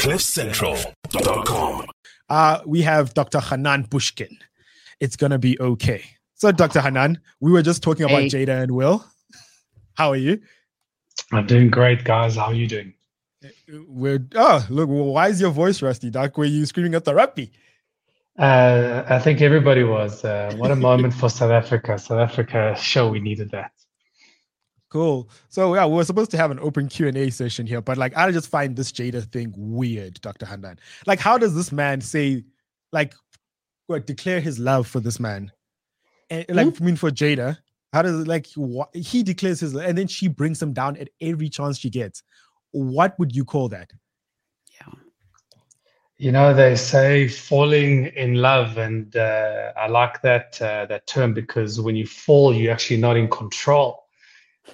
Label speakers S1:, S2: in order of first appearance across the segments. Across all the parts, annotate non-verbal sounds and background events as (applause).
S1: CliffCentral.com.
S2: Uh, we have Dr. Hanan Bushkin. It's going to be okay. So, Dr. Hanan, we were just talking about
S3: Hey.
S2: Jada and Will. How are you?
S4: I'm doing great, guys. How are you doing?
S2: We're, oh, look, why is your voice rusty, Doc? Were you screaming at the rugby?
S4: Uh, I think everybody was. Uh, what a moment for (laughs) South Africa. South Africa show we needed that.
S2: Cool. So yeah, we were supposed to have an open Q and A session here, but like I just find this Jada thing weird, Dr. Hanan. Like, how does this man say, like, what declare his love for this man? And like, I mean, for Jada, how does like what, he declares his, and then she brings him down at every chance she gets. What would you call that? Yeah.
S4: You know, they say falling in love, and uh, I like that uh, that term because when you fall, you're actually not in control.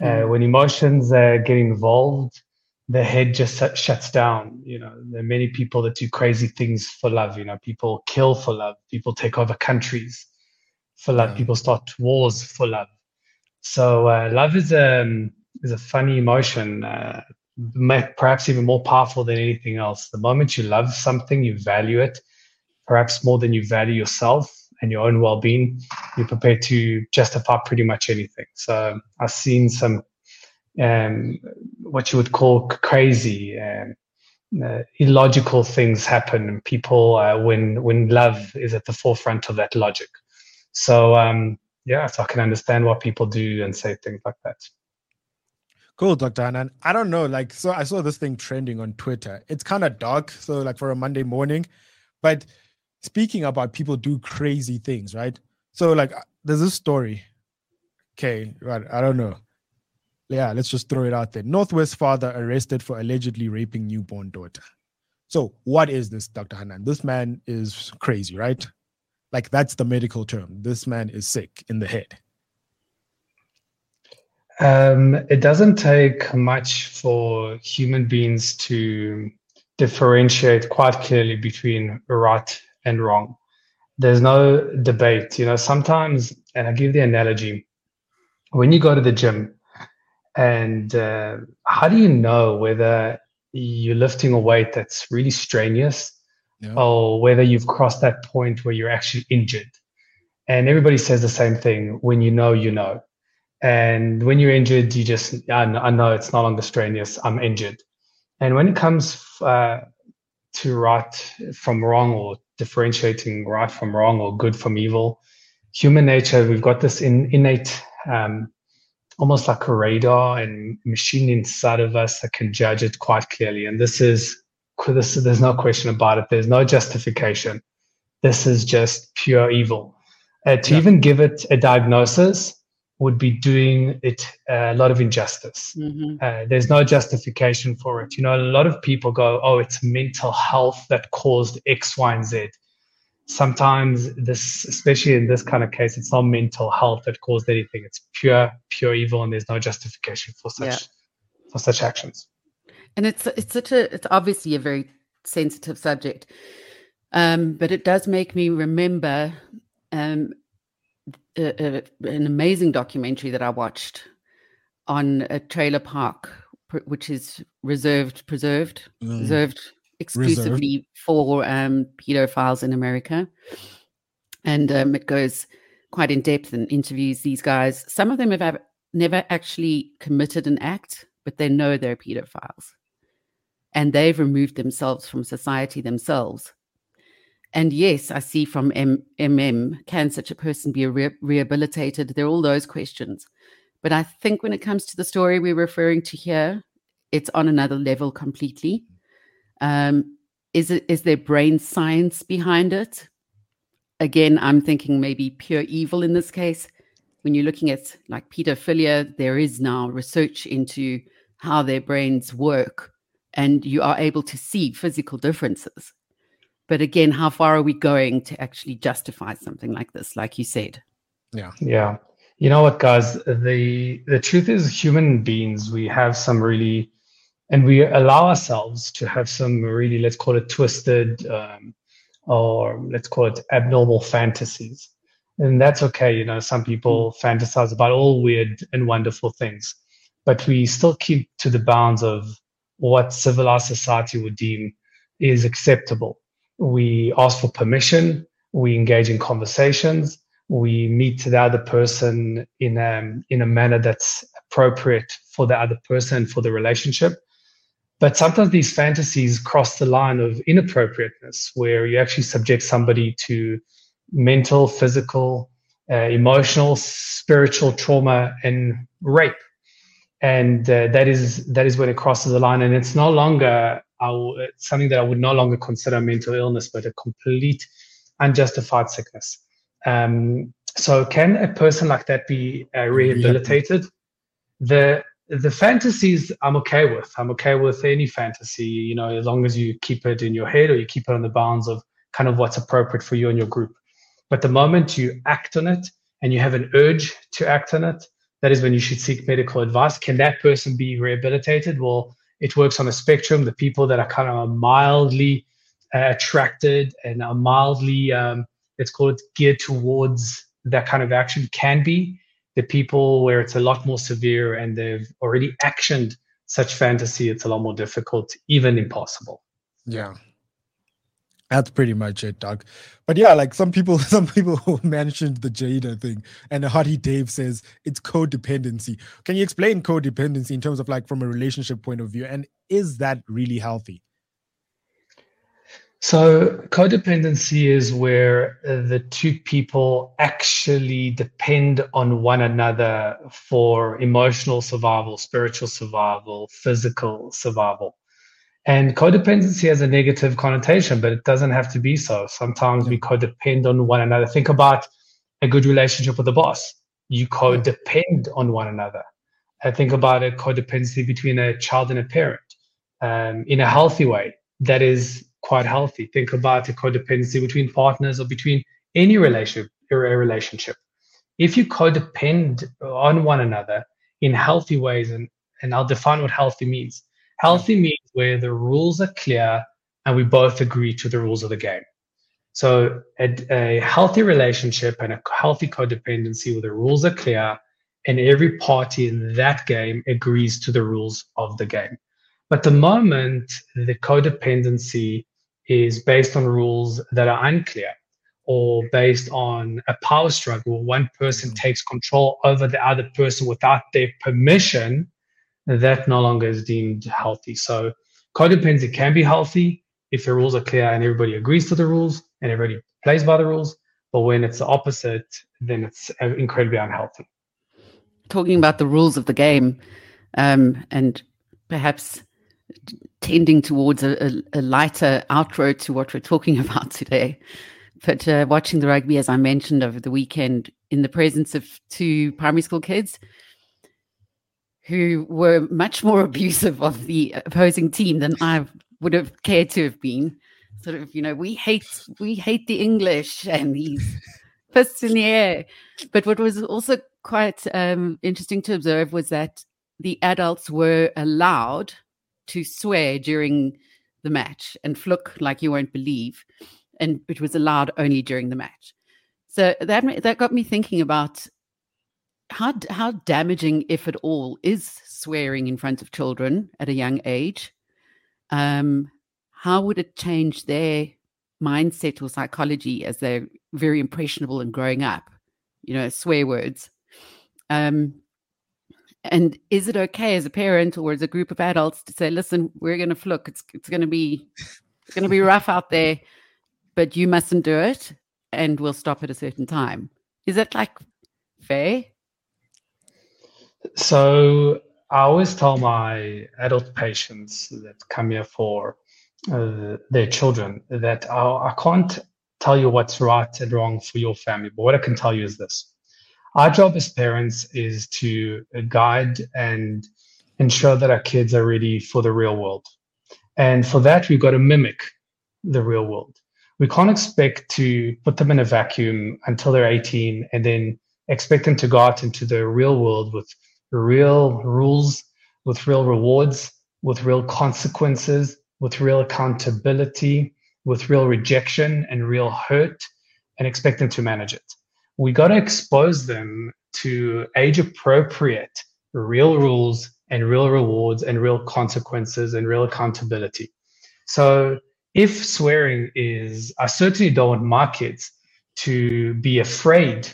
S4: Uh, when emotions uh, get involved, the head just shut- shuts down. You know, there are many people that do crazy things for love. You know, people kill for love. People take over countries for love.
S2: Yeah.
S4: People start wars for love. So uh, love is a is a funny emotion, uh, perhaps even more powerful than anything else. The moment you love something, you value it, perhaps more than you value yourself and your own well-being. You're prepared to justify pretty much anything. So I've seen some um, what you would call crazy. Um, uh, illogical things happen and people uh, when when love is at the forefront of that logic so um yeah so i can understand why people do and say things like that
S2: Cool, Dr. Hanan. I don't know. Like, so I saw this thing trending on Twitter. It's kind of dark. So, like, for a Monday morning. But speaking about people do crazy things, right? So, like, uh, there's this story. Okay, right. I don't know. Yeah, let's just throw it out there. Northwest father arrested for allegedly raping newborn daughter. So, what is this, Dr. Hanan? This man is crazy, right? Like, that's the medical term. This man is sick in the head.
S4: Um, it doesn't take much for human beings to differentiate quite clearly between right and wrong. There's no debate. You know, sometimes, and I give the analogy when you go to the gym, and uh, how do you know whether you're lifting a weight that's really strenuous
S2: Yeah.
S4: or whether you've crossed that point where you're actually injured? And everybody says the same thing when you know, you know. And when you're injured, you just, I know, I know it's no longer strenuous, I'm injured. And when it comes uh, to right from wrong or differentiating right from wrong or good from evil, human nature, we've got this in, innate, um, almost like a radar and machine inside of us that can judge it quite clearly. And this is, this, there's no question about it. There's no justification. This is just pure evil. Uh, to
S2: Yeah.
S4: even give it a diagnosis would be doing it a lot of injustice.
S3: Mhm.
S4: Uh, there's no justification for it. You know, a lot of people go, "Oh, it's mental health that caused X, Y, and Z." Sometimes this, especially in this kind of case, it's not mental health that caused anything. It's pure, pure evil, and there's no justification for such
S3: Yeah.
S4: for such actions.
S3: And it's it's such a it's obviously a very sensitive subject, um, but it does make me remember um, a, a, an amazing documentary that I watched on a trailer park, pr- which is reserved, preserved,
S2: Mm.
S3: reserved exclusively for um, pedophiles in America, and um, it goes quite in depth and interviews these guys. Some of them have have never actually committed an act, but they know they're pedophiles, and they've removed themselves from society themselves. And yes, I see from M- MM, can such a person be re- rehabilitated? There are all those questions. But I think when it comes to the story we're referring to here, it's on another level completely. Um, is it is there brain science behind it? Again, I'm thinking maybe pure evil in this case. When you're looking at like pedophilia, there is now research into how their brains work, and you are able to see physical differences. But again, how far are we going to actually justify something like this, like you said?
S2: Yeah.
S4: Yeah. You know what, guys? The the truth is, human beings, we have some really, and we allow ourselves to have some really, let's call it twisted, um, or let's call it abnormal fantasies, and that's okay. You know, some people fantasize about all weird and wonderful things, but we still keep to the bounds of what civilized society would deem is acceptable. We ask for permission, we engage in conversations, we meet the other person in a, in a manner that's appropriate for the other person for the relationship. But sometimes these fantasies cross the line of inappropriateness, where you actually subject somebody to mental, physical, uh, emotional, spiritual trauma, and rape. And uh, that is that is when it crosses the line, and it's no longer something that I would no longer consider mental illness, but a complete unjustified sickness. Um, so, can a person like that be uh, rehabilitated? The the fantasies I'm okay with. I'm okay with any fantasy, you know, as long as you keep it in your head or you keep it on the bounds of kind of what's appropriate for you and your group. But the moment you act on it and you have an urge to act on it, that is when you should seek medical advice. Can that person be rehabilitated? Well, it works on a spectrum. The people that are kind of mildly uh, attracted and are mildly, um, let's call it geared towards that kind of action can be the people where it's a lot more severe and they've already actioned such fantasy, it's a lot more difficult, even impossible.
S2: Yeah. That's pretty much it, Doc. But yeah, like some people, (laughs) some people (laughs) mentioned the Jada thing, and Hottie Dave says it's codependency. Can you explain codependency in terms of like from a relationship point of view, and is that really healthy?
S4: So, codependency is where uh, the two people actually depend on one another for emotional survival, spiritual survival, physical survival. And codependency has a negative connotation, but it doesn't have to be so. Sometimes we codepend on one another. Think about a good relationship with a boss. You codepend on one another. I think about a codependency between a child and a parent um, in a healthy way. That is quite healthy. Think about a codependency between partners or between any relationship or a relationship. If you codepend on one another in healthy ways, and, and I'll define what healthy means. Healthy means where the rules are clear and we both agree to the rules of the game. So a, a healthy relationship and a healthy codependency where the rules are clear and every party in that game agrees to the rules of the game. But the moment the codependency is based on rules that are unclear or based on a power struggle, one person takes control over the other person without their permission, that no longer is deemed healthy. So codependency can be healthy if the rules are clear and everybody agrees to the rules and everybody plays by the rules. But when it's the opposite, then it's incredibly unhealthy.
S3: Talking about the rules of the game, um, and perhaps tending towards a, a, a, lighter outro to what we're talking (laughs) about today. But uh, watching the rugby, as I mentioned over the weekend, in the presence of two primary school kids who were much more (laughs) abusive of the opposing team than I would have cared to have been. Sort of, you know, we hate we hate the English and these (laughs) fists in the air. But what was also quite um, interesting to observe was that the adults were allowed to swear during the match and fluke like you won't believe, and it was allowed only during the match. So that that got me thinking about how how damaging, if at all, is swearing in front of children at a young age. Um, how would it change their mindset or psychology as they're very impressionable and growing up? You know, swear words. Um, and is it okay as a parent or as a group of adults to say, listen, we're going to fluke. It's, it's going to be, it's going to be rough out there, but you mustn't do it. And we'll stop at a certain time. Is that like fair?
S4: So I always tell my adult patients that come here for uh, their children that I, I can't tell you what's right and wrong for your family, but what I can tell you is this our job as parents is to guide and ensure that our kids are ready for the real world. And for that, we've got to mimic the real world. We can't expect to put them in a vacuum until they're 18 and then expect them to go out into the real world with real rules, with real rewards, with real consequences, with real accountability, with real rejection and real hurt, and expect them to manage it we got to expose them to age appropriate real rules and real rewards and real consequences and real accountability. So if swearing is, I certainly don't want my kids to be afraid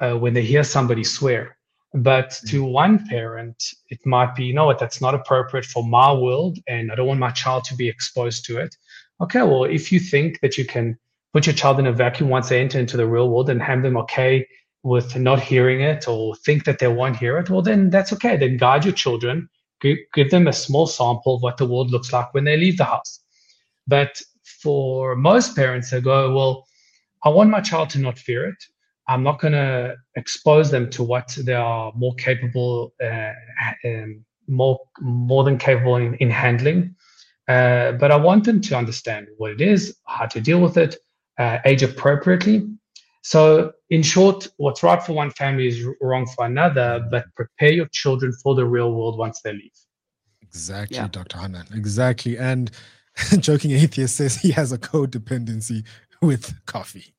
S4: uh, when they hear somebody swear. But to mm. one parent, it might be, you know what, that's not appropriate for my world, and I don't want my child to be exposed to it. Okay, well, if you think that you can put your child in a vacuum once they enter into the real world and have them okay with not hearing it or think that they won't hear it, well, then that's okay. Then guide your children, give, give them a small sample of what the world looks like when they leave the house. But for most parents, they go, well, I want my child to not fear it. I'm not going to expose them to what they are more capable, uh, um, more more than capable in, in handling. Uh, but I want them to understand what it is, how to deal with it, uh, age appropriately. So, in short, what's right for one family is wrong for another, but prepare your children for the real world once they leave.
S2: Exactly, yeah. Dr. Hanan. Exactly. And (laughs) joking atheist says he has a codependency with coffee.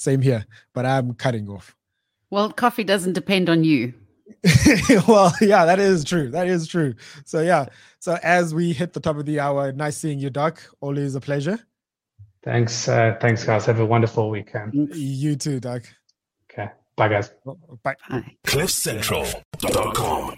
S2: Same here, but I'm cutting off.
S3: Well, coffee doesn't depend on you. (laughs)
S2: well, yeah, that is true. That is true. So, yeah. So, as we hit the top of the hour, nice seeing you, Doc. Always a pleasure.
S4: Thanks. Uh, thanks, guys. Have a wonderful weekend.
S2: You too, Doc.
S4: Okay. Bye, guys.
S2: Bye. Bye.
S1: CliffCentral.com